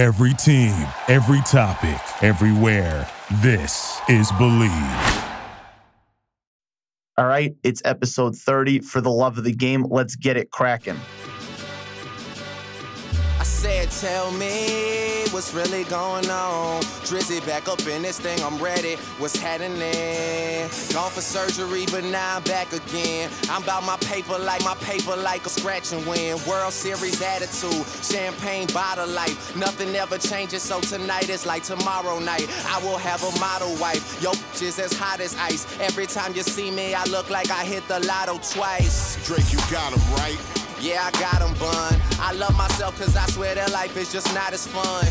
Every team, every topic, everywhere. This is Believe. All right, it's episode 30 for the love of the game. Let's get it cracking. Tell me what's really going on. Drizzy back up in this thing, I'm ready. What's happening? Gone for surgery, but now I'm back again. I'm about my paper like my paper like a scratch and win. World Series attitude, champagne bottle life. Nothing ever changes, so tonight is like tomorrow night. I will have a model wife. Yo, is as hot as ice. Every time you see me, I look like I hit the lotto twice. Drake, you got him right. Yeah, I got them bun. I love myself cause I swear that life is just not as fun.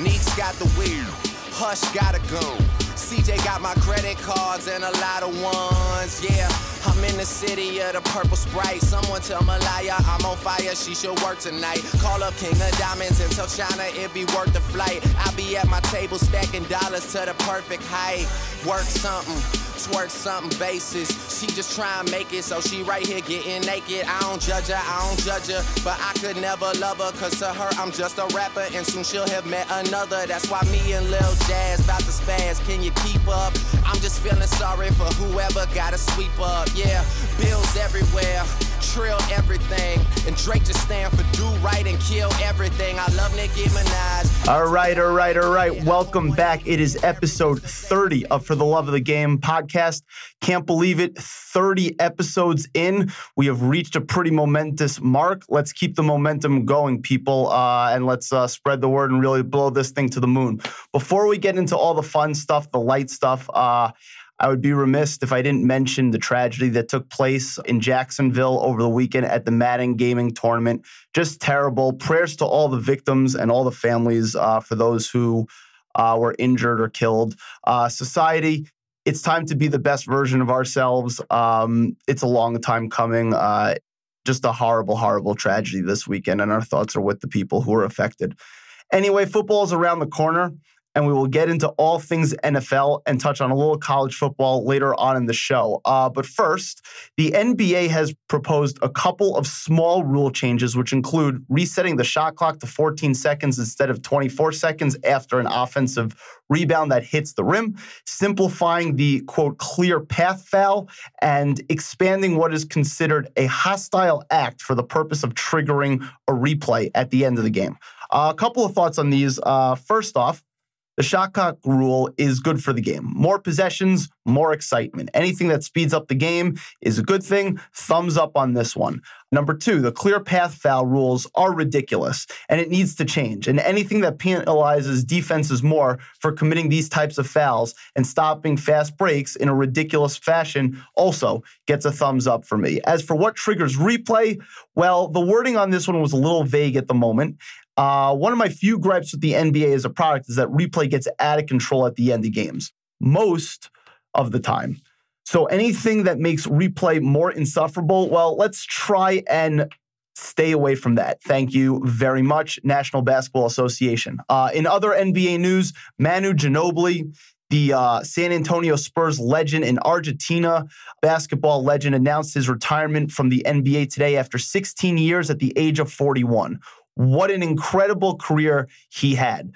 Neeks got the weed, Hush gotta go. CJ got my credit cards and a lot of ones. Yeah, I'm in the city of the purple sprite. Someone tell Malaya I'm on fire, she should work tonight. Call up King of Diamonds and tell China it be worth the flight. I be at my table stacking dollars to the perfect height. Work something twerk something basis. She just try and make it, so she right here getting naked. I don't judge her, I don't judge her, but I could never love her, cause to her I'm just a rapper, and soon she'll have met another. That's why me and Lil Jazz about to spaz. Can you keep up? I'm just feeling sorry for whoever gotta sweep up. Yeah, bills everywhere, trill everything, and Drake just stand for do right and kill everything. I love Nicki Minaj. All right, all right, all right. Welcome back. It is episode 30 of For the Love of the Game podcast. Can't believe it. 30 episodes in. We have reached a pretty momentous mark. Let's keep the momentum going, people, uh, and let's uh, spread the word and really blow this thing to the moon. Before we get into all the fun stuff, the light stuff, uh, I would be remiss if I didn't mention the tragedy that took place in Jacksonville over the weekend at the Madden Gaming Tournament. Just terrible. Prayers to all the victims and all the families uh, for those who uh, were injured or killed. Uh, society, it's time to be the best version of ourselves. Um, it's a long time coming. Uh, just a horrible, horrible tragedy this weekend, and our thoughts are with the people who are affected. Anyway, football is around the corner and we will get into all things NFL and touch on a little college football later on in the show. Uh, but first, the NBA has proposed a couple of small rule changes, which include resetting the shot clock to 14 seconds instead of 24 seconds after an offensive rebound that hits the rim, simplifying the quote clear path foul, and expanding what is considered a hostile act for the purpose of triggering a replay at the end of the game. Uh, a couple of thoughts on these. Uh, first off, the shot clock rule is good for the game. More possessions, more excitement. Anything that speeds up the game is a good thing. Thumbs up on this one. Number two, the clear path foul rules are ridiculous and it needs to change. And anything that penalizes defenses more for committing these types of fouls and stopping fast breaks in a ridiculous fashion also gets a thumbs up for me. As for what triggers replay, well, the wording on this one was a little vague at the moment. Uh, one of my few gripes with the NBA as a product is that replay gets out of control at the end of games most of the time. So anything that makes replay more insufferable, well, let's try and stay away from that. Thank you very much, National Basketball Association. Uh, in other NBA news, Manu Ginobili, the uh, San Antonio Spurs legend and Argentina basketball legend, announced his retirement from the NBA today after 16 years at the age of 41. What an incredible career he had.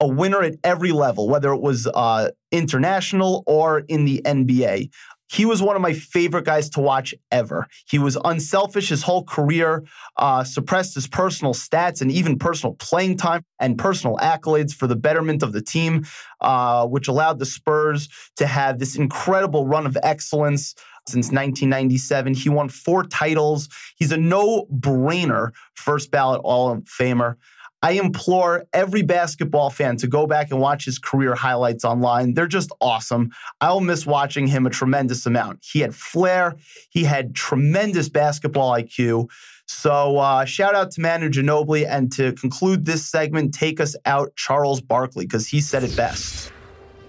A winner at every level, whether it was uh, international or in the NBA. He was one of my favorite guys to watch ever. He was unselfish his whole career, uh, suppressed his personal stats and even personal playing time and personal accolades for the betterment of the team, uh, which allowed the Spurs to have this incredible run of excellence since 1997. He won four titles. He's a no brainer first ballot Hall of Famer. I implore every basketball fan to go back and watch his career highlights online. They're just awesome. I'll miss watching him a tremendous amount. He had flair, he had tremendous basketball IQ. So, uh, shout out to Manu Ginobili. And to conclude this segment, take us out, Charles Barkley, because he said it best.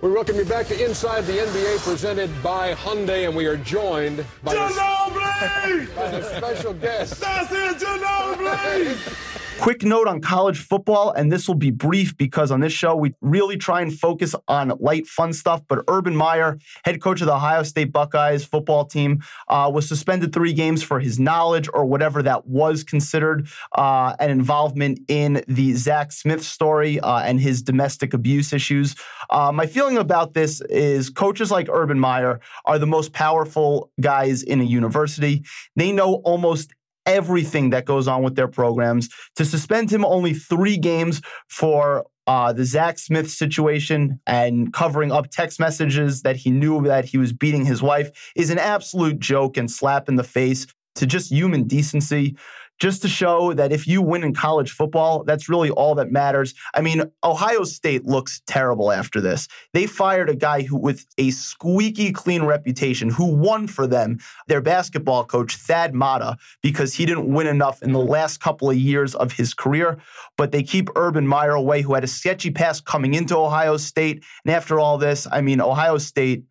We welcome you back to Inside the NBA, presented by Hyundai, and we are joined by, Ginobili! by a special guest. That's it, Ginobili! Quick note on college football, and this will be brief because on this show, we really try and focus on light, fun stuff. But Urban Meyer, head coach of the Ohio State Buckeyes football team, uh, was suspended three games for his knowledge or whatever that was considered uh, an involvement in the Zach Smith story uh, and his domestic abuse issues. Uh, my feeling about this is coaches like Urban Meyer are the most powerful guys in a university. They know almost everything that goes on with their programs. To suspend him only three games for uh, the Zach Smith situation and covering up text messages that he knew that he was beating his wife is an absolute joke and slap in the face to just human decency just to show that if you win in college football, that's really all that matters. I mean, Ohio State looks terrible after this. They fired a guy who with a squeaky clean reputation who won for them, their basketball coach Thad Matta, because he didn't win enough in the last couple of years of his career. But they keep Urban Meyer away, who had a sketchy past coming into Ohio State. And after all this, I mean, Ohio State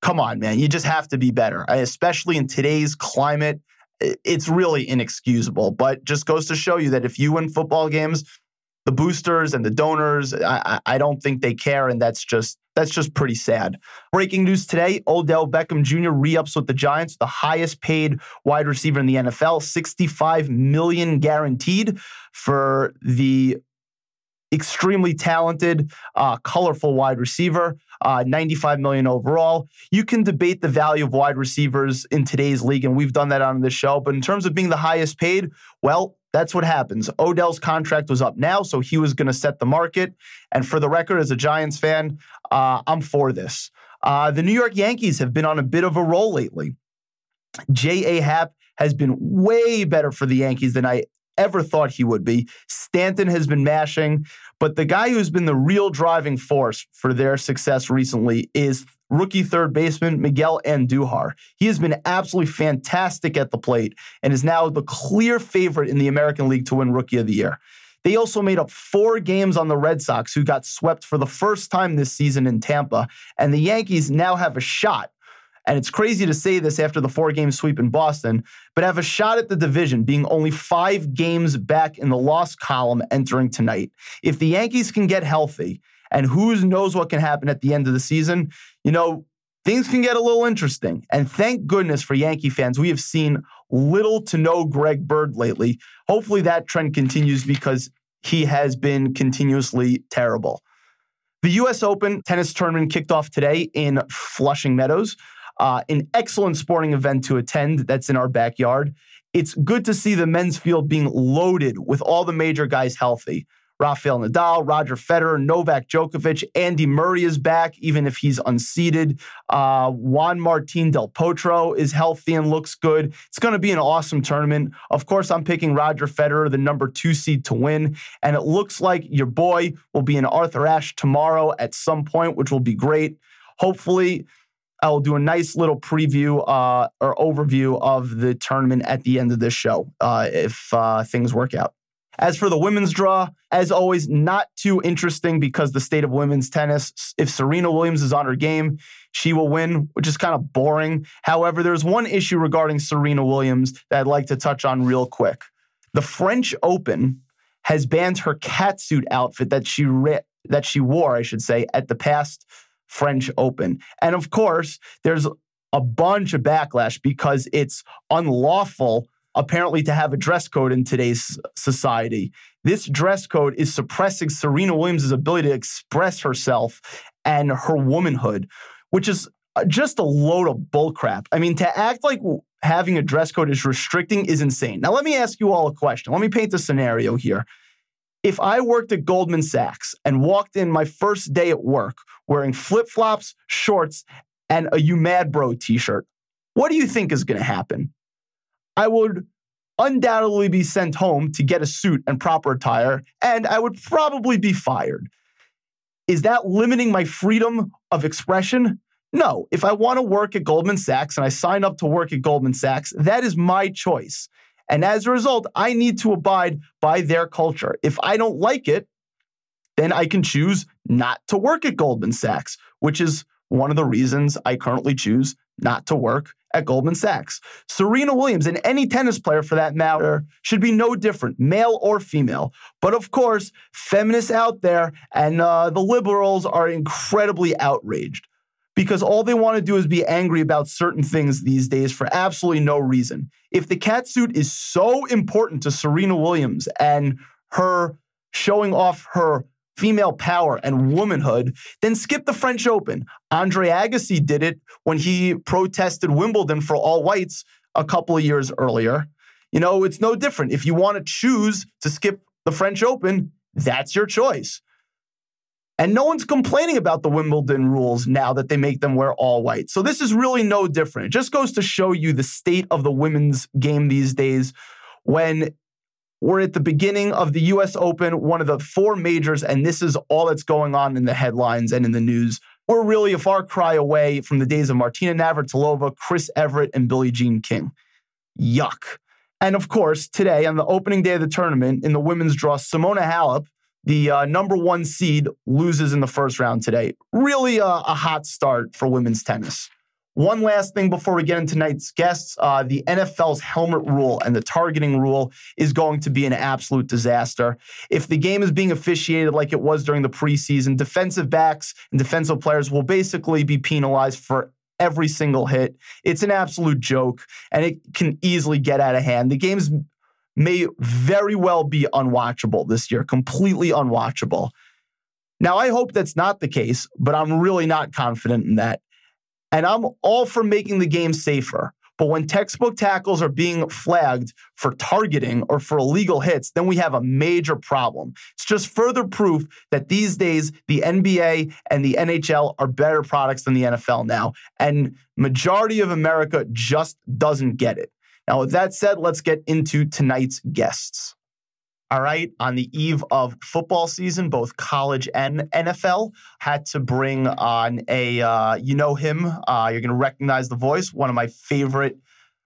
come on, man. You just have to be better, especially in today's climate it's really inexcusable. But just goes to show you that if you win football games, the boosters and the donors, I, I don't think they care, and that's just that's just pretty sad. Breaking news today: Odell Beckham Jr. re-ups with the Giants, the highest paid wide receiver in the NFL, 65 million guaranteed for the extremely talented, uh, colorful wide receiver. Uh, 95 million overall. You can debate the value of wide receivers in today's league, and we've done that on this show. But in terms of being the highest paid, well, that's what happens. Odell's contract was up now, so he was going to set the market. And for the record, as a Giants fan, uh, I'm for this. Uh, the New York Yankees have been on a bit of a roll lately. J.A. Happ has been way better for the Yankees than I ever thought he would be. Stanton has been mashing, but the guy who's been the real driving force for their success recently is rookie third baseman Miguel Andujar. He has been absolutely fantastic at the plate and is now the clear favorite in the American League to win Rookie of the Year. They also made up four games on the Red Sox, who got swept for the first time this season in Tampa. And the Yankees now have a shot and it's crazy to say this after the four game sweep in Boston, but have a shot at the division being only five games back in the loss column entering tonight. If the Yankees can get healthy, and who knows what can happen at the end of the season, you know, things can get a little interesting. And thank goodness for Yankee fans, we have seen little to no Greg Bird lately. Hopefully that trend continues because he has been continuously terrible. The US Open tennis tournament kicked off today in Flushing Meadows. Uh, an excellent sporting event to attend that's in our backyard. It's good to see the men's field being loaded with all the major guys healthy. Rafael Nadal, Roger Federer, Novak Djokovic, Andy Murray is back, even if he's unseated. Uh, Juan Martin Del Potro is healthy and looks good. It's going to be an awesome tournament. Of course, I'm picking Roger Federer, the number two seed, to win. And it looks like your boy will be in Arthur Ashe tomorrow at some point, which will be great. Hopefully, I will do a nice little preview uh, or overview of the tournament at the end of this show uh, if uh, things work out. As for the women's draw, as always, not too interesting because the state of women's tennis, if Serena Williams is on her game, she will win, which is kind of boring. However, there's one issue regarding Serena Williams that I'd like to touch on real quick. The French Open has banned her catsuit outfit that she that she wore, I should say, at the past French Open. And of course, there's a bunch of backlash because it's unlawful apparently to have a dress code in today's society. This dress code is suppressing Serena Williams' ability to express herself and her womanhood, which is uh, just a load of bullcrap. I mean, to act like having a dress code is restricting is insane. Now, let me ask you all a question. Let me paint a scenario here. If I worked at Goldman Sachs and walked in my first day at work wearing flip flops, shorts, and a You Mad Bro t shirt, what do you think is going to happen? I would undoubtedly be sent home to get a suit and proper attire, and I would probably be fired. Is that limiting my freedom of expression? No. If I want to work at Goldman Sachs and I sign up to work at Goldman Sachs, that is my choice. And as a result, I need to abide by their culture. If I don't like it, then I can choose not to work at Goldman Sachs, which is one of the reasons I currently choose not to work at Goldman Sachs. Serena Williams and any tennis player for that matter should be no different, male or female. But of course, feminists out there and uh, the liberals are incredibly outraged because all they want to do is be angry about certain things these days for absolutely no reason. If the cat suit is so important to Serena Williams and her showing off her female power and womanhood, then skip the French Open. Andre Agassi did it when he protested Wimbledon for all whites a couple of years earlier. You know, it's no different. If you want to choose to skip the French Open, that's your choice. And no one's complaining about the Wimbledon rules now that they make them wear all white. So this is really no different. It just goes to show you the state of the women's game these days when we're at the beginning of the US Open, one of the four majors, and this is all that's going on in the headlines and in the news. We're really a far cry away from the days of Martina Navratilova, Chris Evert, and Billie Jean King. Yuck. And of course, today on the opening day of the tournament in the women's draw, Simona Halep, the uh, number one seed, loses in the first round today. Really a, a hot start for women's tennis. One last thing before we get into tonight's guests uh, the NFL's helmet rule and the targeting rule is going to be an absolute disaster. If the game is being officiated like it was during the preseason, defensive backs and defensive players will basically be penalized for every single hit. It's an absolute joke and it can easily get out of hand. The games may very well be unwatchable this year, completely unwatchable. Now, I hope that's not the case, but I'm really not confident in that. And I'm all for making the game safer. But when textbook tackles are being flagged for targeting or for illegal hits, then we have a major problem. It's just further proof that these days the NBA and the NHL are better products than the NFL now. And majority of America just doesn't get it. Now, with that said, let's get into tonight's guests. All right. On the eve of football season, both college and NFL had to bring on a, uh, you know him, uh, you're going to recognize the voice, one of my favorite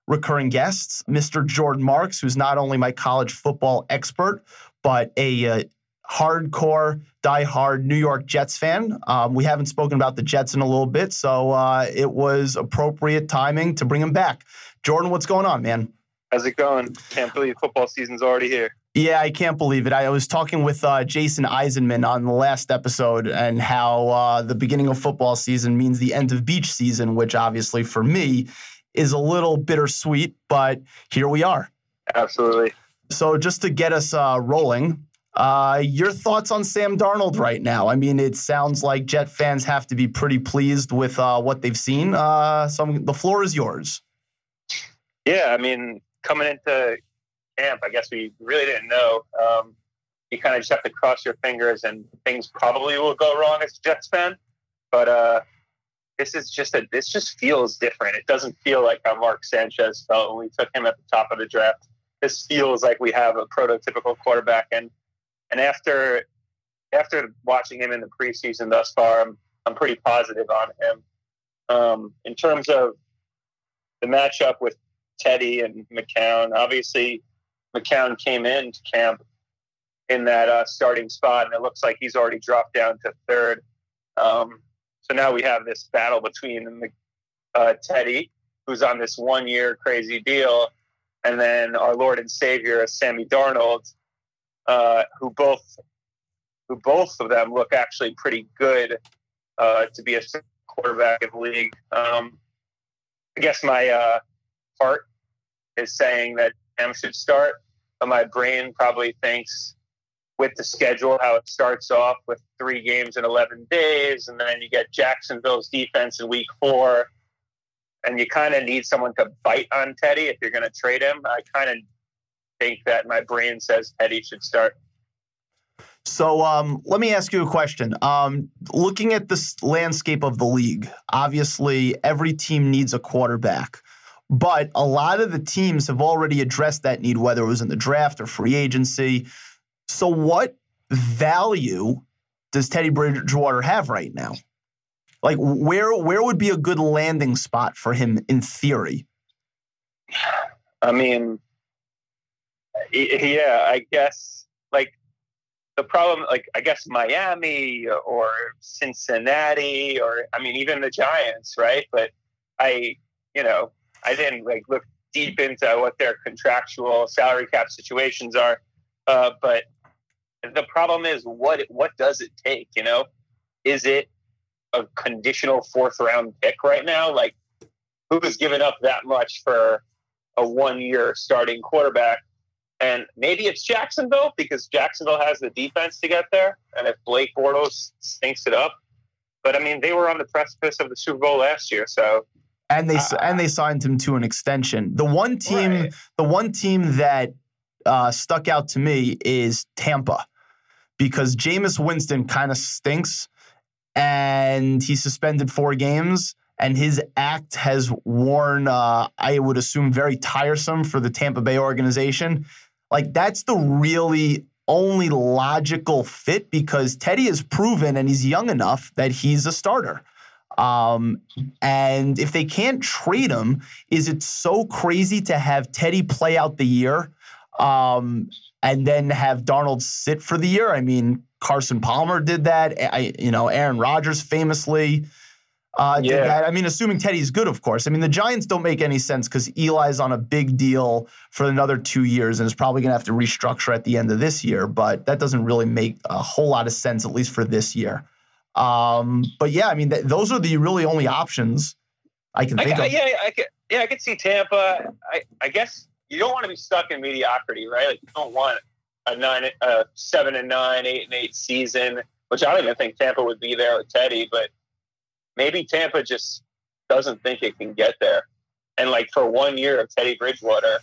recurring guests, Mr. Jordan Marks, who's not only my college football expert, but a uh, hardcore, die-hard New York Jets fan. Um, we haven't spoken about the Jets in a little bit, so uh, it was appropriate timing to bring him back. Jordan, what's going on, man? How's it going? Can't believe football season's already here. Yeah, I can't believe it. I was talking with uh, Jason Eisenman on the last episode and how uh, the beginning of football season means the end of beach season, which obviously for me is a little bittersweet, but here we are. Absolutely. So, just to get us uh, rolling, uh, your thoughts on Sam Darnold right now? I mean, it sounds like Jet fans have to be pretty pleased with uh, what they've seen. Uh, so, the floor is yours. Yeah, I mean, coming into camp. I guess we really didn't know. Um, you kind of just have to cross your fingers, and things probably will go wrong as a Jets fan. But uh, this is just a this just feels different. It doesn't feel like how Mark Sanchez felt when we took him at the top of the draft. This feels like we have a prototypical quarterback, and and after after watching him in the preseason thus far, I'm I'm pretty positive on him. Um, in terms of the matchup with Teddy and McCown, obviously McCown came into camp in that uh, starting spot, and it looks like he's already dropped down to third. Um, so now we have this battle between uh, Teddy, who's on this one-year crazy deal, and then our Lord and Savior Sammy Darnold, uh, who both who both of them look actually pretty good uh, to be a quarterback in the league. Um, I guess my heart is saying that Sam should start but my brain probably thinks with the schedule, how it starts off with three games in 11 days, and then you get Jacksonville's defense in week four, and you kind of need someone to bite on Teddy if you're going to trade him. I kind of think that my brain says Teddy should start. So um, let me ask you a question. Um, looking at this landscape of the league, obviously every team needs a quarterback. But a lot of the teams have already addressed that need, whether it was in the draft or free agency. So, what value does Teddy Bridgewater have right now? Like, where where would be a good landing spot for him in theory? I mean, yeah, I guess like the problem, like I guess Miami or Cincinnati or I mean even the Giants, right? But I you know, I didn't like look deep into what their contractual salary cap situations are. Uh, but the problem is, what what does it take? You know, is it a conditional fourth round pick right now? Like, who has given up that much for a one year starting quarterback? And maybe it's Jacksonville because Jacksonville has the defense to get there. And if Blake Bortles stinks it up, but I mean, they were on the precipice of the Super Bowl last year, so and they uh, and they signed him to an extension. The one team, right. the one team that uh, stuck out to me is Tampa, because Jameis Winston kind of stinks, and he suspended four games, and his act has worn, uh, I would assume, very tiresome for the Tampa Bay organization. Like that's the really only logical fit because Teddy has proven and he's young enough that he's a starter. Um, and if they can't trade him, is it so crazy to have Teddy play out the year um, and then have Darnold sit for the year? I mean, Carson Palmer did that. I, you know, Aaron Rodgers famously uh, yeah. did that. I mean, assuming Teddy's good, of course. I mean, the Giants don't make any sense because Eli's on a big deal for another two years and is probably going to have to restructure at the end of this year. But that doesn't really make a whole lot of sense, at least for this year. Um, but yeah, I mean, th- those are the really only options I can think I, of. Yeah, I could, yeah, I could see Tampa. I, I guess you don't want to be stuck in mediocrity, right? Like you don't want a nine, a seven and nine, eight and eight season, which I don't even think Tampa would be there with Teddy, but maybe Tampa just doesn't think it can get there. And like for one year of Teddy Bridgewater,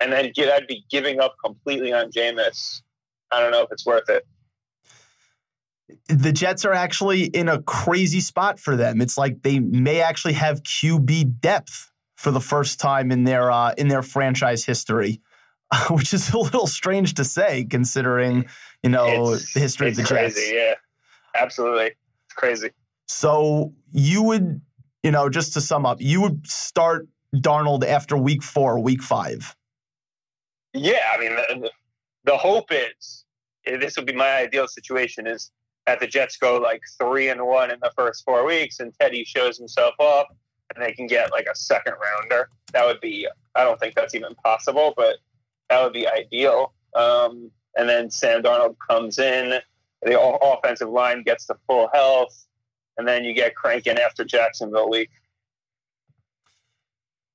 and then I'd be giving up completely on Jameis. I don't know if it's worth it. The Jets are actually in a crazy spot for them. It's like they may actually have QB depth for the first time in their uh, in their franchise history, which is a little strange to say considering you know it's, the history of the crazy, Jets. Yeah, absolutely, it's crazy. So you would, you know, just to sum up, you would start Darnold after week four, week five. Yeah, I mean, the, the hope is this would be my ideal situation is that the Jets go like three and one in the first four weeks, and Teddy shows himself up, and they can get like a second rounder. That would be. I don't think that's even possible, but that would be ideal. Um, and then Sam Darnold comes in, the offensive line gets to full health and then you get cranking after Jacksonville week.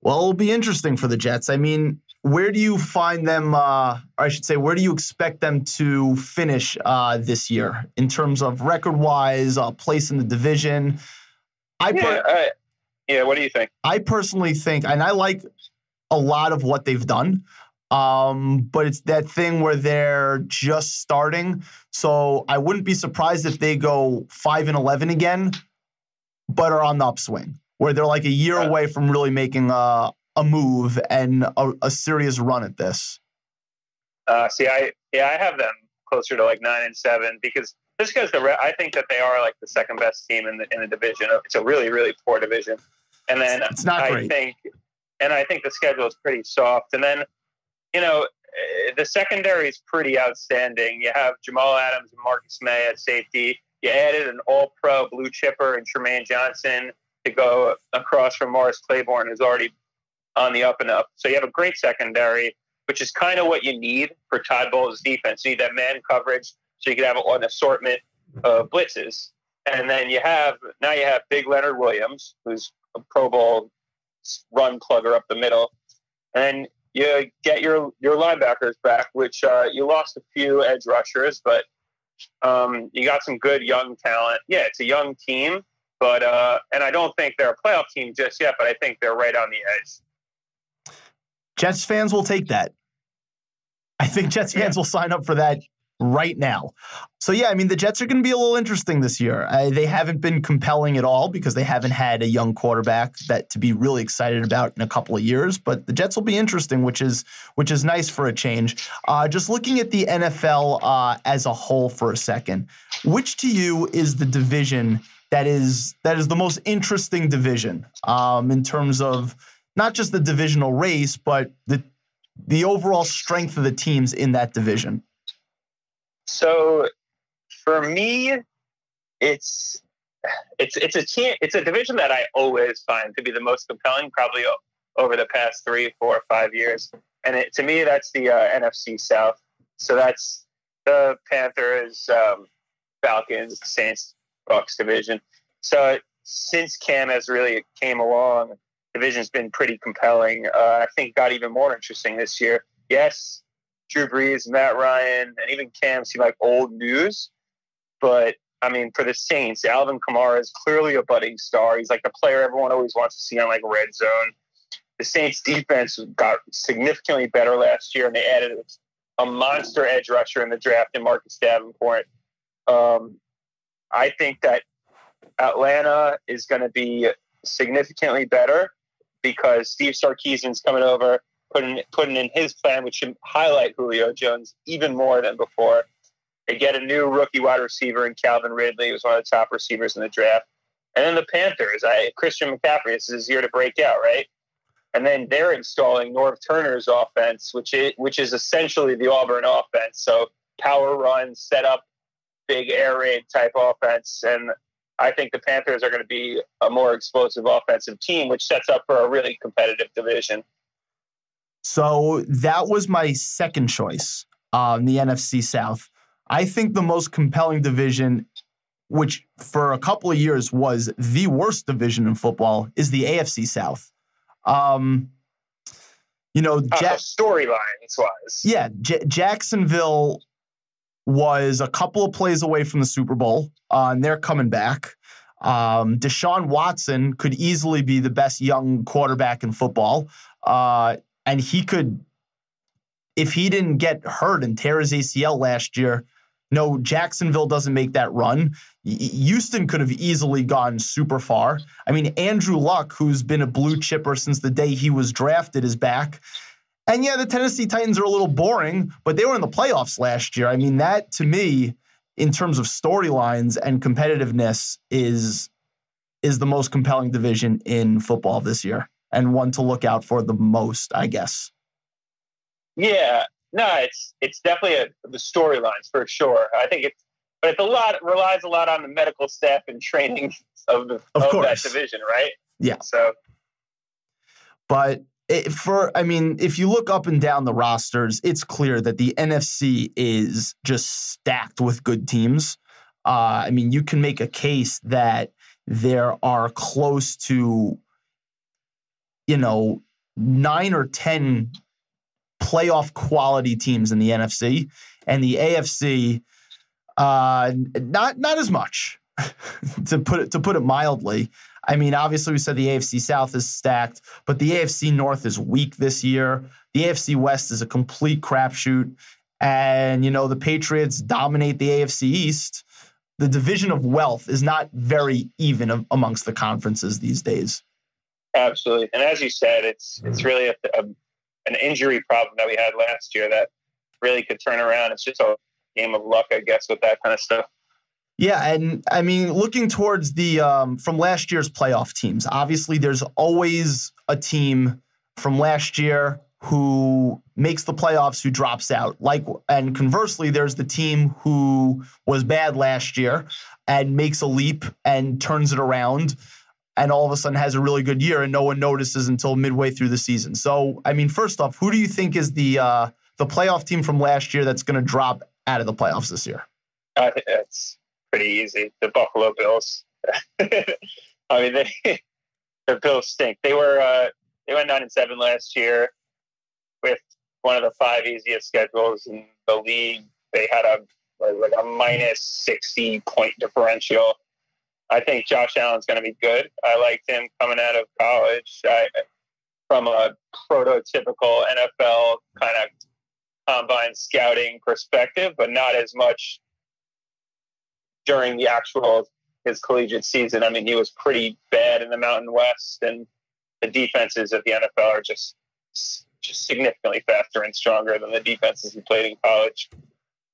Well, it'll be interesting for the Jets. I mean, where do you find them? Uh, or I should say, where do you expect them to finish uh, this year in terms of record wise, uh, place in the division? I yeah, per- yeah. What do you think? I personally think, and I like a lot of what they've done. Um, but it's that thing where they're just starting. So I wouldn't be surprised if they go five and eleven again, but are on the upswing, where they're like a year away from really making a, a move and a, a serious run at this. Uh, see, I yeah, I have them closer to like nine and seven because just because the I think that they are like the second best team in the in the division. It's a really really poor division, and then it's not I great. think, and I think the schedule is pretty soft, and then you know, eh, the secondary is pretty outstanding. You have Jamal Adams and Marcus Maye at safety. You added an all pro blue chipper and Trumaine Johnson to go across from Morris Claiborne, who's already on the up and up. So you have a great secondary, which is kind of what you need for Todd Bowles' defense. You need that man coverage so you can have an assortment of blitzes. And then you have now you have Big Leonard Williams, who's a Pro Bowl run plugger up the middle. And you get your your linebackers back, which uh, you lost a few edge rushers, but um, you got some good young talent. Yeah, it's a young team, but uh, and I don't think they're a playoff team just yet, but I think they're right on the edge. Jets fans will take that. I think Jets fans yeah. will sign up for that right now. So yeah, I mean the Jets are going to be a little interesting this year. Uh, they haven't been compelling at all because they haven't had a young quarterback that to be really excited about in a couple of years. But the Jets will be interesting, which is which is nice for a change. Uh, just looking at the NFL uh, as a whole for a second, which to you is the division that is that is the most interesting division um, in terms of not just the divisional race, but the the overall strength of the teams in that division. So for me, it's it's it's a team, it's a division that I always find to be the most compelling, probably over the past three, four, five years. And it, to me, that's the uh, NFC South. So that's the Panthers, um, Falcons, Saints, Bucks division. So since Cam has really came along, division's been pretty compelling. Uh, I think got even more interesting this year. Yes, Drew Brees, Matt Ryan, and even Cam seem like old news, but I mean, for the Saints, Alvin Kamara is clearly a budding star. He's like the player everyone always wants to see on like red zone. The Saints defense got significantly better last year, and they added a monster edge rusher in the draft in Marcus Davenport. Um, I think that Atlanta is going to be significantly better because Steve Sarkisian's coming over, putting putting in his plan, which should highlight Julio Jones even more than before. They get a new rookie wide receiver in Calvin Ridley, who's one of the top receivers in the draft. And then the Panthers, I, Christian McCaffrey, this is his year to break out, right? And then they're installing Norv Turner's offense, which is, which is essentially the Auburn offense. So power run, set up, big air raid type offense. And I think the Panthers are going to be a more explosive offensive team, which sets up for a really competitive division. So that was my second choice on um, the NFC South. I think the most compelling division, which for a couple of years was the worst division in football, is the AFC South. Um, you know, uh, storylines wise, yeah, J- Jacksonville was a couple of plays away from the Super Bowl, uh, and they're coming back. Um, Deshaun Watson could easily be the best young quarterback in football, uh, and he could, if he didn't get hurt and tear his ACL last year, no, Jacksonville doesn't make that run. Houston could have easily gone super far. I mean, Andrew Luck, who's been a blue chipper since the day he was drafted, is back. And yeah, the Tennessee Titans are a little boring, but they were in the playoffs last year. I mean, that to me, in terms of storylines and competitiveness, is is the most compelling division in football this year and one to look out for the most, I guess. Yeah, no, it's it's definitely a, the storylines for sure. I think it's, but it's a lot it relies a lot on the medical staff and training of the of, of that division, right? Yeah. So, but it, for I mean, if you look up and down the rosters, it's clear that the NFC is just stacked with good teams. Uh, I mean, you can make a case that there are close to, you know, nine or ten playoff quality teams in the NFC, and the AFC, uh, not not as much. to put it to put it mildly. I mean, obviously we said the AFC South is stacked, but the AFC North is weak this year. The AFC West is a complete crapshoot, and you know the Patriots dominate the AFC East. The division of wealth is not very even amongst the conferences these days. Absolutely, and as you said, it's it's mm-hmm. really a, a an injury problem that we had last year that really could turn around. It's just a game of luck, I guess, with that kind of stuff. Yeah, and I mean, looking towards the um, from last year's playoff teams, obviously there's always a team from last year who makes the playoffs who drops out. Like, and conversely, there's the team who was bad last year and makes a leap and turns it around and all of a sudden has a really good year and no one notices until midway through the season. So, I mean, first off, who do you think is the uh, the playoff team from last year that's going to drop out of the playoffs this year? I think that's pretty easy. The Buffalo Bills. I mean, they, the Bills stink. They were uh, they went nine and seven last year with one of the five easiest schedules in the league. They had a like a minus sixty point differential I think Josh Allen's going to be good. I liked him coming out of college I, from a prototypical NFL kind of combine scouting perspective, but not as much during the actual his collegiate season. I mean, he was pretty bad in the Mountain West, and the defenses of the NFL are just just significantly faster and stronger than the defenses he played in college.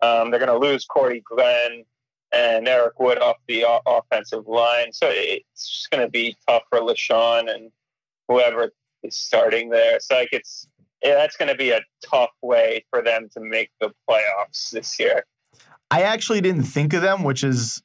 Um, they're going to lose Cordy Glenn and Eric Wood off the offensive line. So it's just going to be tough for LeSean and whoever is starting there. So like it's yeah, that's going to be a tough way for them to make the playoffs this year. I actually didn't think of them, which is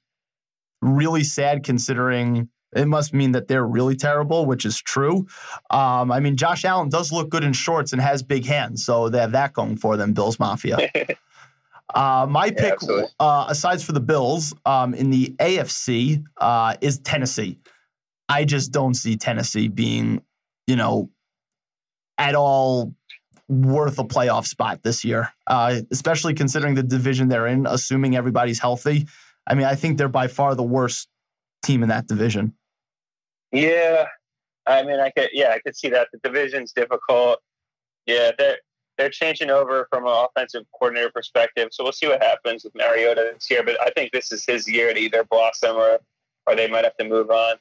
really sad considering it must mean that they're really terrible, which is true. Um, I mean, Josh Allen does look good in shorts and has big hands, so they have that going for them, Bills Mafia. uh, my pick, absolutely. uh, aside for the Bills, um, in the AFC, uh, is Tennessee. I just don't see Tennessee being, you know, at all worth a playoff spot this year, uh, especially considering the division they're in, assuming everybody's healthy. I mean, I think they're by far the worst team in that division. Yeah, I mean, I could. Yeah, I could see that the division's difficult. Yeah, they're they're changing over from an offensive coordinator perspective, so we'll see what happens with Mariota this year. But I think this is his year to either blossom or or they might have to move on.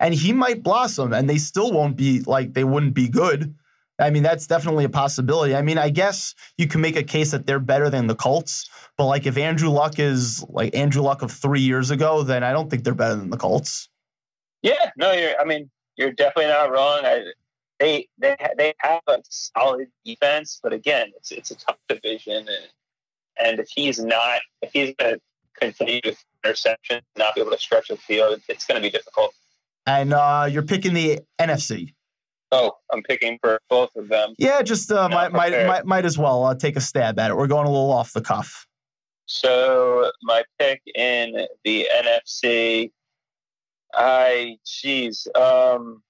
And he might blossom, and they still won't be like they wouldn't be good. I mean, that's definitely a possibility. I mean, I guess you can make a case that they're better than the Colts, but like if Andrew Luck is like Andrew Luck of three years ago, then I don't think they're better than the Colts. Yeah, no, you're. I mean, you're definitely not wrong. I, they they they have a solid defense, but again, it's it's a tough division, and and if he's not, if he's going to continue with interceptions, not be able to stretch the field, it's going to be difficult. And uh, you're picking the NFC. Oh, I'm picking for both of them. Yeah, just uh, might, might might might as well uh, take a stab at it. We're going a little off the cuff. So my pick in the NFC, I geez, um,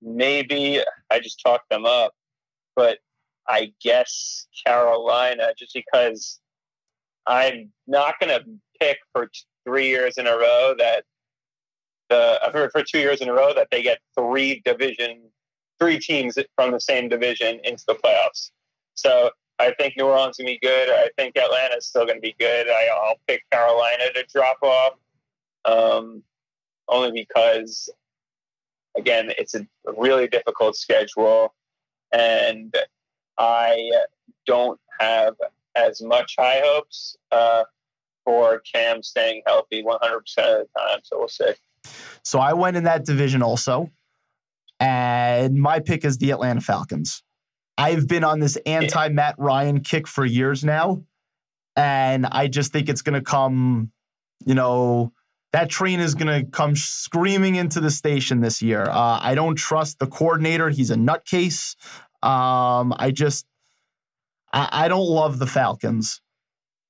maybe I just talked them up, but I guess Carolina, just because I'm not going to pick for t- three years in a row that the I've heard for two years in a row that they get three division, three teams from the same division into the playoffs. So I think New Orleans gonna be good. I think Atlanta's still gonna be good. I, I'll pick Carolina to drop off, um, only because, again, it's a really difficult schedule, and I don't have as much high hopes uh, for Cam staying healthy 100% of the time. So we'll see. So I went in that division also, and my pick is the Atlanta Falcons. I've been on this anti Matt Ryan kick for years now, and I just think it's going to come, you know, that train is going to come screaming into the station this year. Uh, I don't trust the coordinator; he's a nutcase. Um, I just, I, I don't love the Falcons.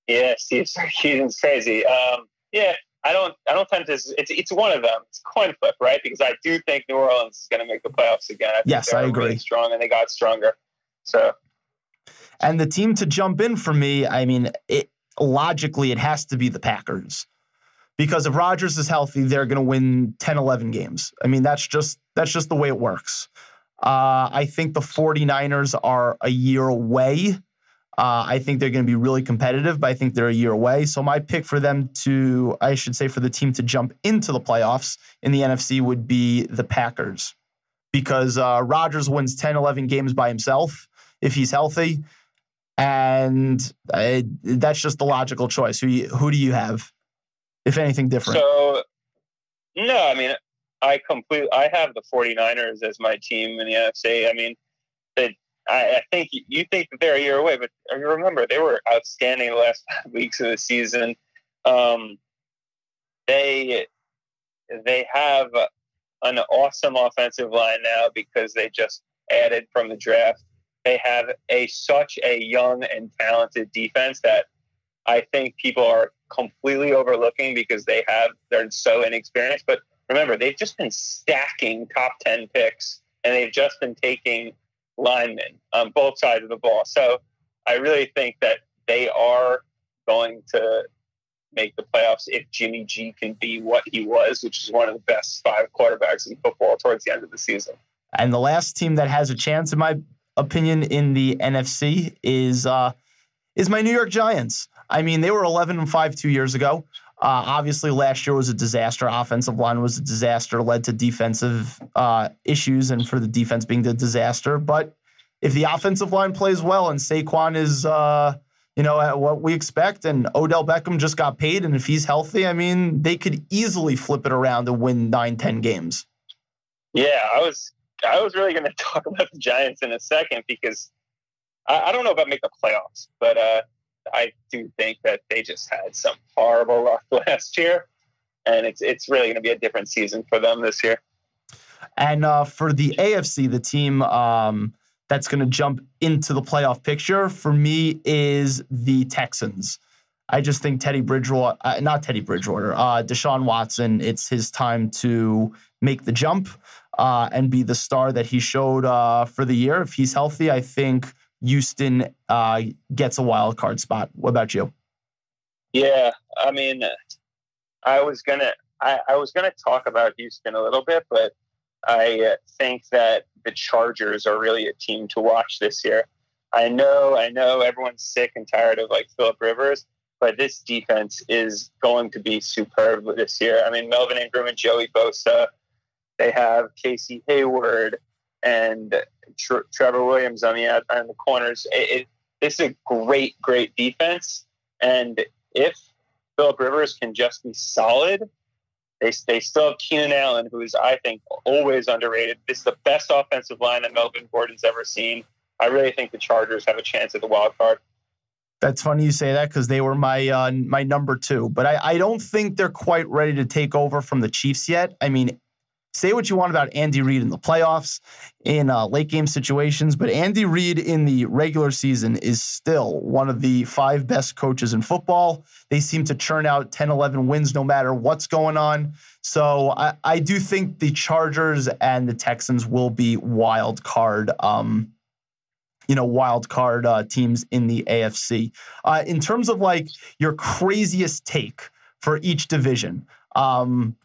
Yeah, Steve Sarkisian's crazy. Um, yeah, I don't. I don't tend to. It's it's one of them. It's coin flip, right? Because I do think New Orleans is going to make the playoffs again. I think Yes, they're I agree. Really strong, and they got stronger. So And the team to jump in for me, I mean, it logically it has to be the Packers. Because if Rodgers is healthy, they're going to win 10, 11 games. I mean, that's just that's just the way it works. Uh, I think the 49ers are a year away. Uh, I think they're going to be really competitive, but I think they're a year away. So my pick for them to, I should say, for the team to jump into the playoffs in the NFC would be the Packers. Because uh, Rodgers wins 10, 11 games by himself if he's healthy. And uh, that's just the logical choice. Who, you, who do you have, if anything different? so no, I mean I complete. I have the 49ers as my team in the NFC. I mean, that I, I think you think they're a year away, but you remember they were outstanding the last five weeks of the season. Um, they they have an awesome offensive line now because they just added from the draft. They have a such a young and talented defense that I think people are completely overlooking because they have they're so inexperienced. But remember, they've just been stacking top ten picks, and they've just been taking linemen on both sides of the ball. So I really think that they are going to make the playoffs if Jimmy G can be what he was, which is one of the best five quarterbacks in football towards the end of the season. And the last team that has a chance, in my opinion, in the NFC is uh, is my New York Giants. I mean, they were 11 and 5 two years ago. Uh, obviously, last year was a disaster. Offensive line was a disaster, led to defensive uh, issues, and for the defense being the disaster. But if the offensive line plays well and Saquon is, uh, you know, at what we expect, and Odell Beckham just got paid, and if he's healthy, I mean, they could easily flip it around and win nine, 10 games. Yeah, I was I was really going to talk about the Giants in a second because I, I don't know about make the playoffs, but uh, I do think that they just had some horrible luck last year. and it's it's really going to be a different season for them this year. And uh, for the AFC, the team um, that's going to jump into the playoff picture for me is the Texans. I just think Teddy Bridgewater, uh, not Teddy Bridgewater, uh, Deshaun Watson, it's his time to make the jump uh, and be the star that he showed uh, for the year. If he's healthy, I think Houston uh, gets a wild card spot. What about you? Yeah, I mean, I was gonna, I, I was gonna talk about Houston a little bit, but I think that the Chargers are really a team to watch this year. I know, I know, everyone's sick and tired of like Philip Rivers, but this defense is going to be superb this year. I mean, Melvin Ingram and Joey Bosa. They have Casey Hayward and Tr- Trevor Williams on the on the corners. It, it, this is a great, great defense, and if Philip Rivers can just be solid, they, they still have Keenan Allen, who is, I think, always underrated. This is the best offensive line that Melvin Gordon's ever seen. I really think the Chargers have a chance at the wild card. That's funny you say that because they were my uh, my number two, but I, I don't think they're quite ready to take over from the Chiefs yet. I mean, say what you want about Andy Reid in the playoffs, in uh, late game situations, but Andy Reid in the regular season is still one of the five best coaches in football. They seem to churn out 10, 11 wins no matter what's going on. So I, I do think the Chargers and the Texans will be wild card. Um, you know, wild card uh, teams in the AFC. Uh, in terms of like your craziest take for each division, um,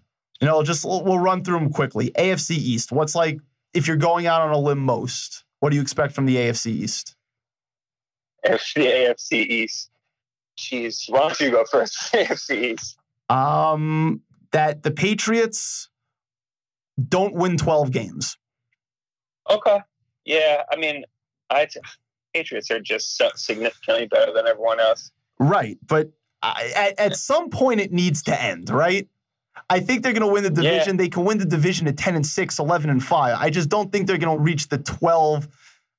you know, just we'll run through them quickly. AFC East. What's like if you're going out on a limb most? What do you expect from the AFC East? The AFC East. Jeez, why don't you go first? AFC East. Um, that the Patriots don't win 12 games. Okay. Yeah, I mean, I Patriots are just so significantly better than everyone else. Right, but I, at, at some point it needs to end, right? I think they're going to win the division. Yeah. They can win the division at 10 and 6, 11 and 5. I just don't think they're going to reach the 12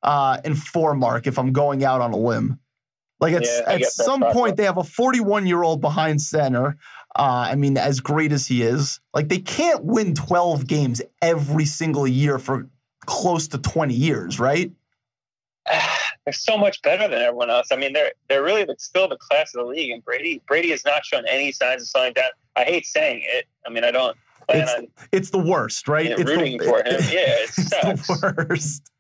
uh, and 4 mark if I'm going out on a limb. Like at, yeah, at some point, they have a 41 year old behind center. Uh, I mean, as great as he is, like they can't win 12 games every single year for close to 20 years, right? they're so much better than everyone else. I mean, they're they're really the, still the class of the league, and Brady Brady has not shown any signs of slowing down. I hate saying it. I mean, I don't. It's, on, it's the worst, right? It's rooting the, for him. Yeah, it's the worst.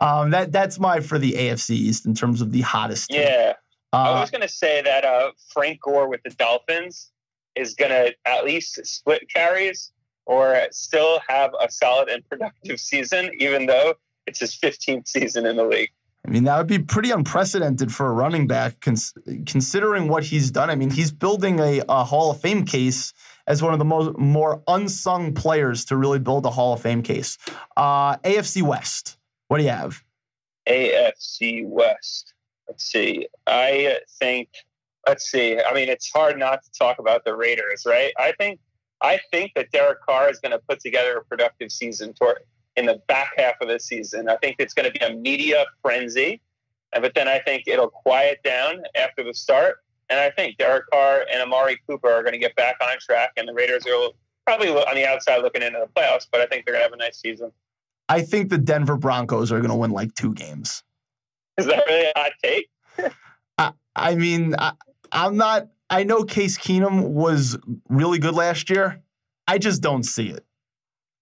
Um, that that's my for the AFC East in terms of the hottest. Team. Yeah, uh, I was going to say that uh, Frank Gore with the Dolphins is going to at least split carries or still have a solid and productive season, even though it's his 15th season in the league. I mean, that would be pretty unprecedented for a running back, cons- considering what he's done. I mean, he's building a, a, Hall of Fame case as one of the most more unsung players to really build a Hall of Fame case. Uh, AFC West, what do you have? AFC West. Let's see. I think. Let's see. I mean, it's hard not to talk about the Raiders, right? I think. I think that Derek Carr is going to put together a productive season toward in the back half of the season. I think it's going to be a media frenzy, but then I think it'll quiet down after the start. And I think Derek Carr and Amari Cooper are going to get back on track, and the Raiders are probably on the outside looking into the playoffs, but I think they're going to have a nice season. I think the Denver Broncos are going to win like two games. Is that really a hot take? I, I mean, I, I'm not. I know Case Keenum was really good last year. I just don't see it.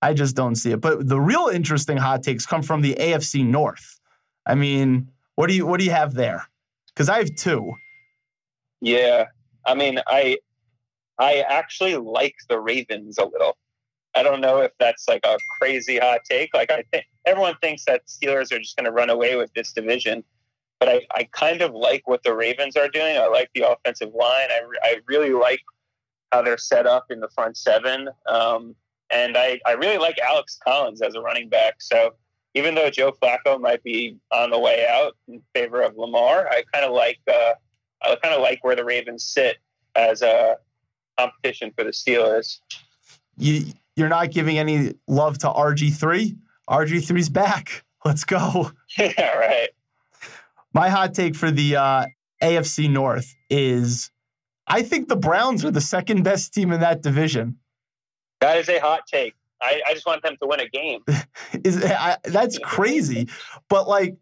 I just don't see it. But the real interesting hot takes come from the AFC North. I mean, what do you what do you have there? Because I have two. Yeah, I mean, I I actually like the Ravens a little. I don't know if that's like a crazy hot take. Like I think everyone thinks that Steelers are just going to run away with this division, but I, I kind of like what the Ravens are doing. I like the offensive line. I, I really like how they're set up in the front seven. Um, and I, I really like Alex Collins as a running back. So even though Joe Flacco might be on the way out in favor of Lamar, I kind of like uh, I kind of like where the Ravens sit as a competition for the Steelers. You you're not giving any love to RG three. RG 3s back. Let's go. yeah, right. My hot take for the uh, AFC North is I think the Browns are the second best team in that division. That is a hot take. I, I just want them to win a game. Is I, that's crazy, but like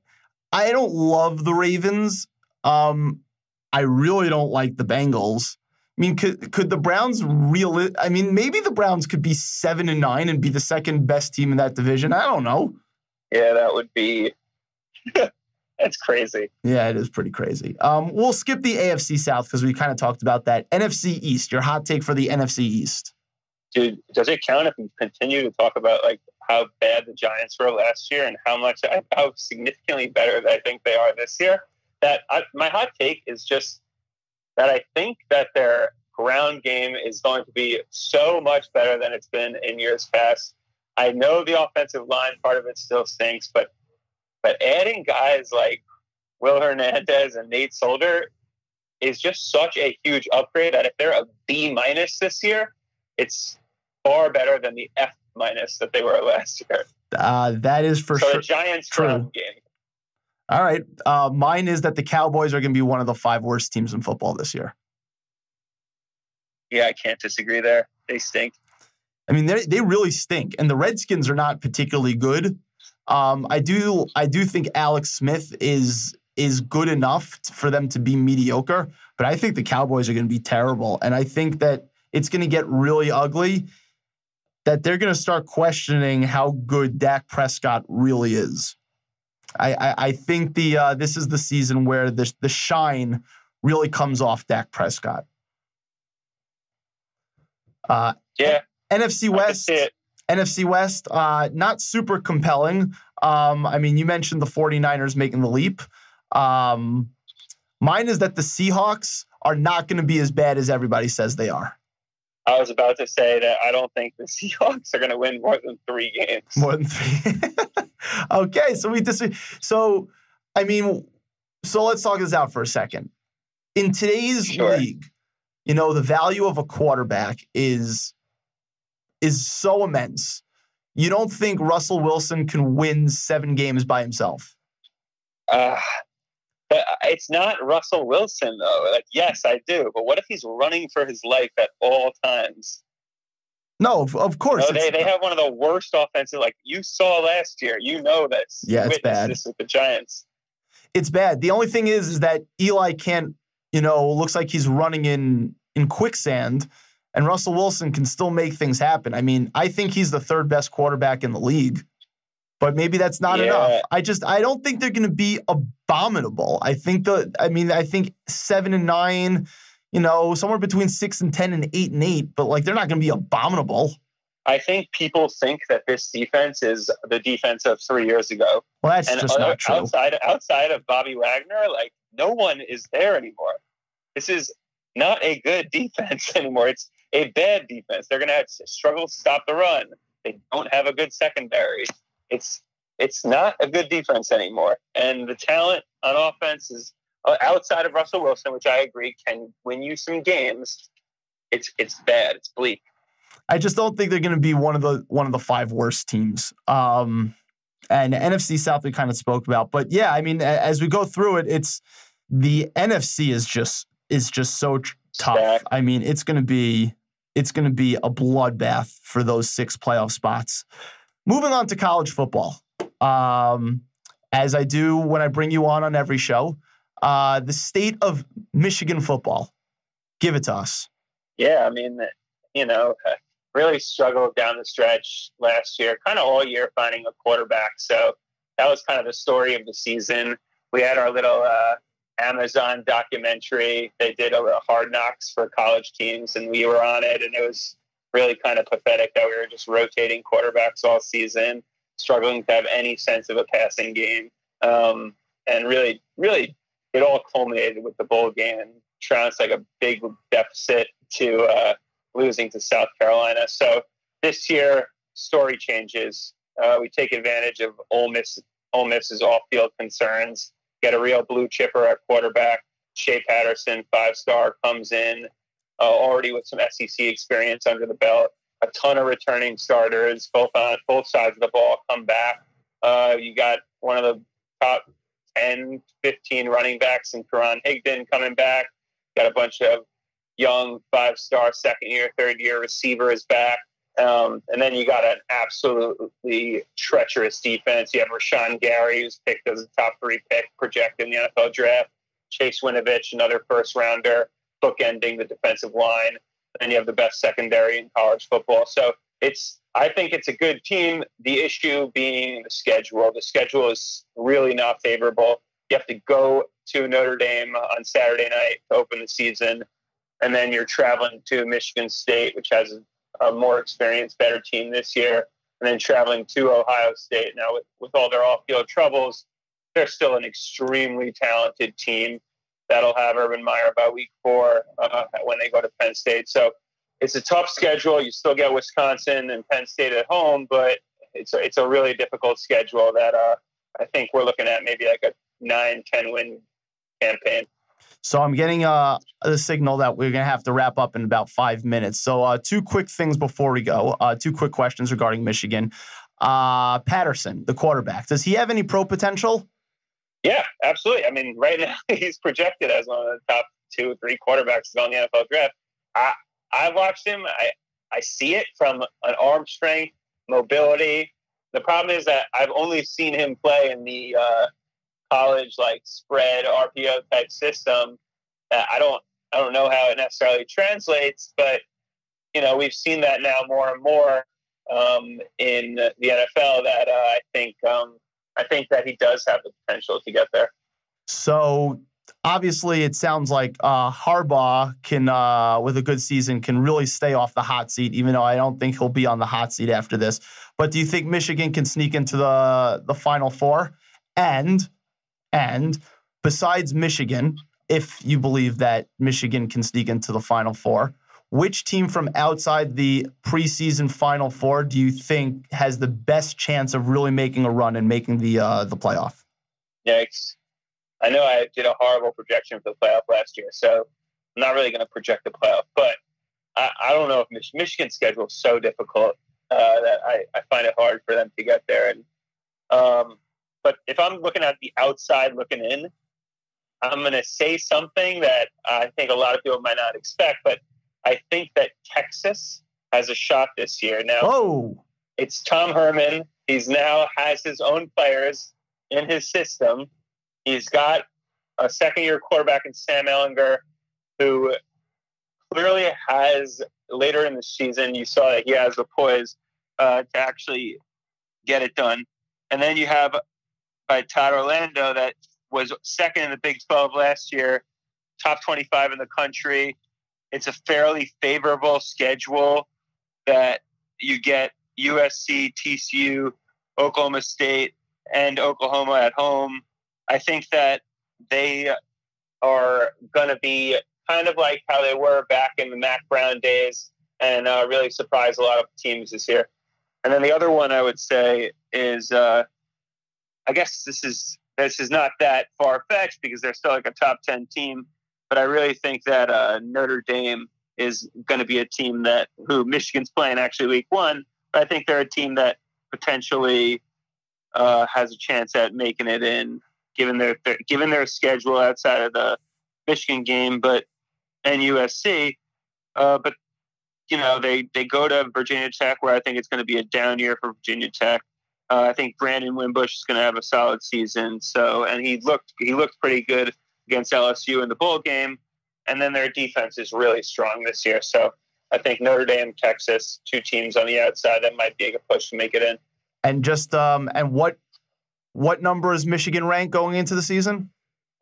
I don't love the Ravens. Um, I really don't like the Bengals. I mean, could could the Browns really? I mean, maybe the Browns could be seven and nine and be the second best team in that division. I don't know. Yeah, that would be. That's crazy. Yeah, it is pretty crazy. Um, we'll skip the AFC South because we kind of talked about that. NFC East, your hot take for the NFC East. Dude, does it count if we continue to talk about like how bad the Giants were last year and how much, how significantly better I think they are this year? That I, my hot take is just that I think that their ground game is going to be so much better than it's been in years past. I know the offensive line part of it still stinks, but but adding guys like Will Hernandez and Nate Solder is just such a huge upgrade that if they're a B minus this year, it's far better than the F minus that they were last year. Uh, that is for so sure. the Giants true. game. All right. Uh, mine is that the Cowboys are going to be one of the five worst teams in football this year. Yeah, I can't disagree there. They stink. I mean, they they really stink, and the Redskins are not particularly good. Um, I do I do think Alex Smith is is good enough for them to be mediocre, but I think the Cowboys are going to be terrible, and I think that it's going to get really ugly. That they're going to start questioning how good Dak Prescott really is. I I, I think the uh, this is the season where the the shine really comes off Dak Prescott. Uh, Yeah, NFC West. NFC West, uh, not super compelling. Um, I mean, you mentioned the 49ers making the leap. Um, mine is that the Seahawks are not going to be as bad as everybody says they are. I was about to say that I don't think the Seahawks are going to win more than three games. More than three. okay, so we disagree. So, I mean, so let's talk this out for a second. In today's Sure. league, you know, the value of a quarterback is is so immense. You don't think Russell Wilson can win seven games by himself? Uh, but uh, it's not Russell Wilson though. Like, yes, I do. But what if he's running for his life at all times? No, of, of course. No, they, they have one of the worst offenses. Like you saw last year, you know this. Yeah, it's bad. This with the Giants. it's bad. The only thing is, is that Eli can't. You know, looks like he's running in in quicksand, and Russell Wilson can still make things happen. I mean, I think he's the third best quarterback in the league, but maybe that's not Yeah. enough. I just I don't think they're going to be abominable. I think the I mean I think seven and nine, you know, somewhere between six and ten and eight and eight, but like they're not going to be abominable. I think people think that this defense is the defense of three years ago. Well, that's and just other- not true. outside outside of Bobby Wagner, like no one is there anymore. This is not a good defense anymore. It's a bad defense. They're going to struggle to stop the run. They don't have a good secondary. It's it's not a good defense anymore. And the talent on offense is uh, outside of Russell Wilson, which I agree can win you some games. It's it's bad. It's bleak. I just don't think they're going to be one of the one of the five worst teams. Um, and NFC South we kind of spoke about, but yeah, I mean, as we go through it, it's the NFC is just is just so tough. Stacked. I mean, it's going to be it's going to be a bloodbath for those six playoff spots. Moving on to college football, um, as I do when I bring you on on every show, uh, the state of Michigan football. Give it to us. Yeah, I mean, you know, really struggled down the stretch last year, kind of all year finding a quarterback. So that was kind of the story of the season. We had our little uh, Amazon documentary. They did a hard knocks for college teams, and we were on it, and it was really kind of pathetic that we were just rotating quarterbacks all season, struggling to have any sense of a passing game, um, and really, really, it all culminated with the bowl game and trounced like a big deficit to uh, losing to South Carolina. So this year, story changes. Uh, we take advantage of Ole Miss, Ole Miss's off-field concerns. Get a real blue chipper at quarterback. Shea Patterson, five-star, comes in uh, already with some SEC experience under the belt. A ton of returning starters, both on both sides of the ball, come back. Uh, you got one of the top 10, 15 running backs in Karan Higdon coming back. Got a bunch of young five star second year, third year receivers back. Um, and then you got an absolutely treacherous defense. You have Rashan Gary, who's picked as a top three pick projected in the NFL draft. Chase Winovich, another first rounder, bookending the defensive line. And you have the best secondary in college football. So it's I think it's a good team. The issue being the schedule. The schedule is really not favorable. You have to go to Notre Dame on Saturday night to open the season, and then you're traveling to Michigan State, which has a more experienced, better team this year, and then traveling to Ohio State. Now, with, with all their off-field troubles, they're still an extremely talented team that'll have Urban Meyer by week four uh, when they go to Penn State. So it's a tough schedule. You still get Wisconsin and Penn State at home, but it's a, it's a really difficult schedule that uh, I think we're looking at maybe like a nine, 10 win campaign. So I'm getting uh, the signal that we're going to have to wrap up in about five minutes. So uh, two quick things before we go. Uh, two quick questions regarding Michigan. Uh, Patterson, the quarterback, does he have any pro potential? Yeah, absolutely. I mean, right now he's projected as one of the top two or three quarterbacks on the NFL draft. I, I've watched him. I, I see it from an arm strength, mobility. The problem is that I've only seen him play in the uh, college like spread RPO type system. I don't I don't know how it necessarily translates, but you know we've seen that now more and more um, in the NFL. That uh, I think um, I think that he does have the potential to get there. So obviously, it sounds like uh, Harbaugh can, uh, with a good season, can really stay off the hot seat. Even though I don't think he'll be on the hot seat after this. But do you think Michigan can sneak into the the Final Four? And and besides Michigan, if you believe that Michigan can sneak into the Final Four, which team from outside the preseason Final Four do you think has the best chance of really making a run and making the uh, the playoff? Yikes! I know I did a horrible projection for the playoff last year, so I'm not really going to project the playoff. But I, I don't know if Mich- Michigan's schedule is so difficult uh, that I, I, find it hard for them to get there. And um, but if I'm looking at the outside looking in, I'm going to say something that I think a lot of people might not expect, but I think that Texas has a shot this year. Now, oh, it's Tom Herman. He's now has his own players in his system. He's got a second year quarterback in Sam Ehlinger, who clearly has later in the season, you saw that he has the poise uh, to actually get it done. And then you have by Todd Orlando that was second in the Big 12 last year, top 25 in the country. It's a fairly favorable schedule that you get USC, TCU, Oklahoma State, and Oklahoma at home. I think that they are going to be kind of like how they were back in the Mack Brown days and uh, really surprise a lot of teams this year. And then the other one I would say is uh, I guess this is this is not that far fetched because they're still like a top ten team. But I really think that uh, Notre Dame is going to be a team that who Michigan's playing actually week one. But I think they're a team that potentially uh, has a chance at making it in, given their, their given their schedule outside of the Michigan game, but and USC. Uh, but you know they they go to Virginia Tech, where I think it's going to be a down year for Virginia Tech. Uh, I think Brandon Wimbush is going to have a solid season. So, and he looked he looked pretty good against LSU in the bowl game. And then their defense is really strong this year. So, I think Notre Dame, Texas, two teams on the outside that might be a push to make it in. And just um, and what what number is Michigan ranked going into the season?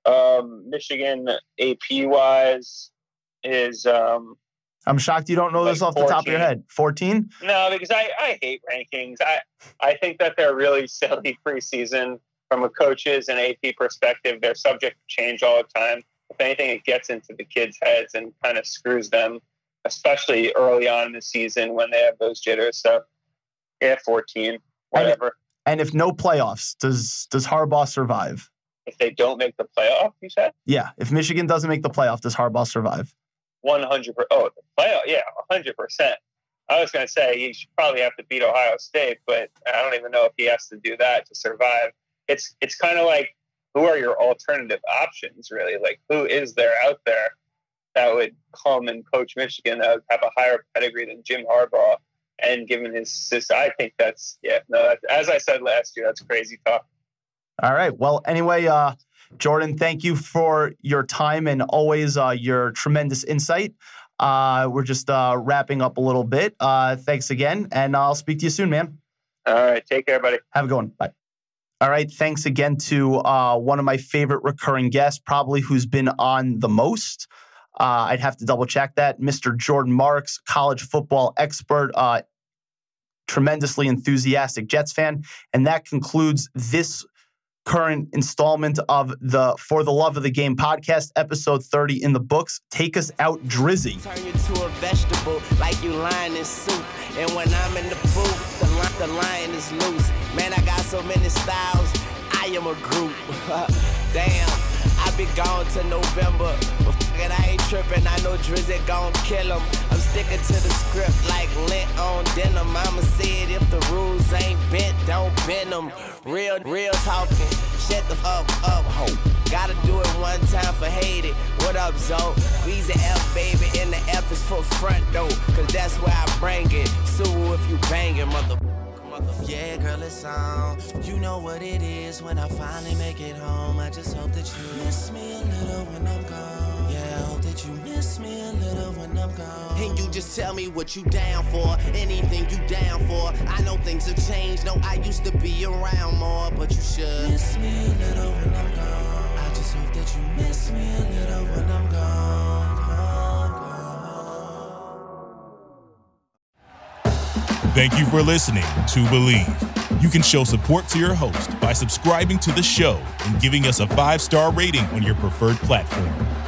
Um, Michigan AP wise is um, I'm shocked you don't know like this off 14. the top of your head. 14? No, because I, I hate rankings. I, I think that they're really silly preseason from a coach's and AP perspective. They're subject to change all the time. If anything, it gets into the kids' heads and kind of screws them, especially early on in the season when they have those jitters. So, yeah, 14, whatever. And, and if no playoffs, does does Harbaugh survive? If they don't make the playoff, you said? Yeah. If Michigan doesn't make the playoff, does Harbaugh survive? one hundred percent. Oh, the playoff, yeah, hundred percent. I was going to say he should probably have to beat Ohio State, but I don't even know if he has to do that to survive. It's it's kind of like who are your alternative options, really? Like who is there out there? that would come and coach Michigan that would have a higher pedigree than Jim Harbaugh. And given his sister, I think that's yeah. No, as I said last year, that's crazy talk. All right. Well, anyway, uh, Jordan, thank you for your time and always uh, your tremendous insight. Uh, we're just uh, wrapping up a little bit. Uh, thanks again, and I'll speak to you soon, man. All right. Take care, buddy. Have a good one. Bye. All right. Thanks again to uh, one of my favorite recurring guests, probably who's been on the most. Uh, I'd have to double check that. Mr. Jordan Marks, college football expert, uh, tremendously enthusiastic Jets fan. And that concludes this current installment of the For the Love of the Game podcast, episode 30 in the books. Take us out, Drizzy. Turn you to a vegetable like you lying in soup. And when I'm in the booth, li- the lion is loose. Man, I got so many styles. I am a group. Damn, I be gone to November. But fuck it, I ain't tripping. I know Drizzy gon' kill him. Sticking to the script like lint on denim. I'ma say it if the rules ain't bent, don't bend them. Real, real talking. Shut the fuck up, ho. Gotta do it one time for hate it. What up, Zo? We's the F, baby, and the F is for front door. Cause that's where I bring it. Sue if you bangin', mother. Yeah, girl, it's on. You know what it is when I finally make it home. I just hope that you miss me a little when I'm gone. You miss me a little when I'm gone. And you just tell me what you down for, anything you down for. I know things have changed. No, I used to be around more, but you should miss me a little when I'm gone. I just hope that you miss me a little when I'm gone. gone, gone. Thank you for listening to Bleav. You can show support to your host by subscribing to the show and giving us a five star rating on your preferred platform.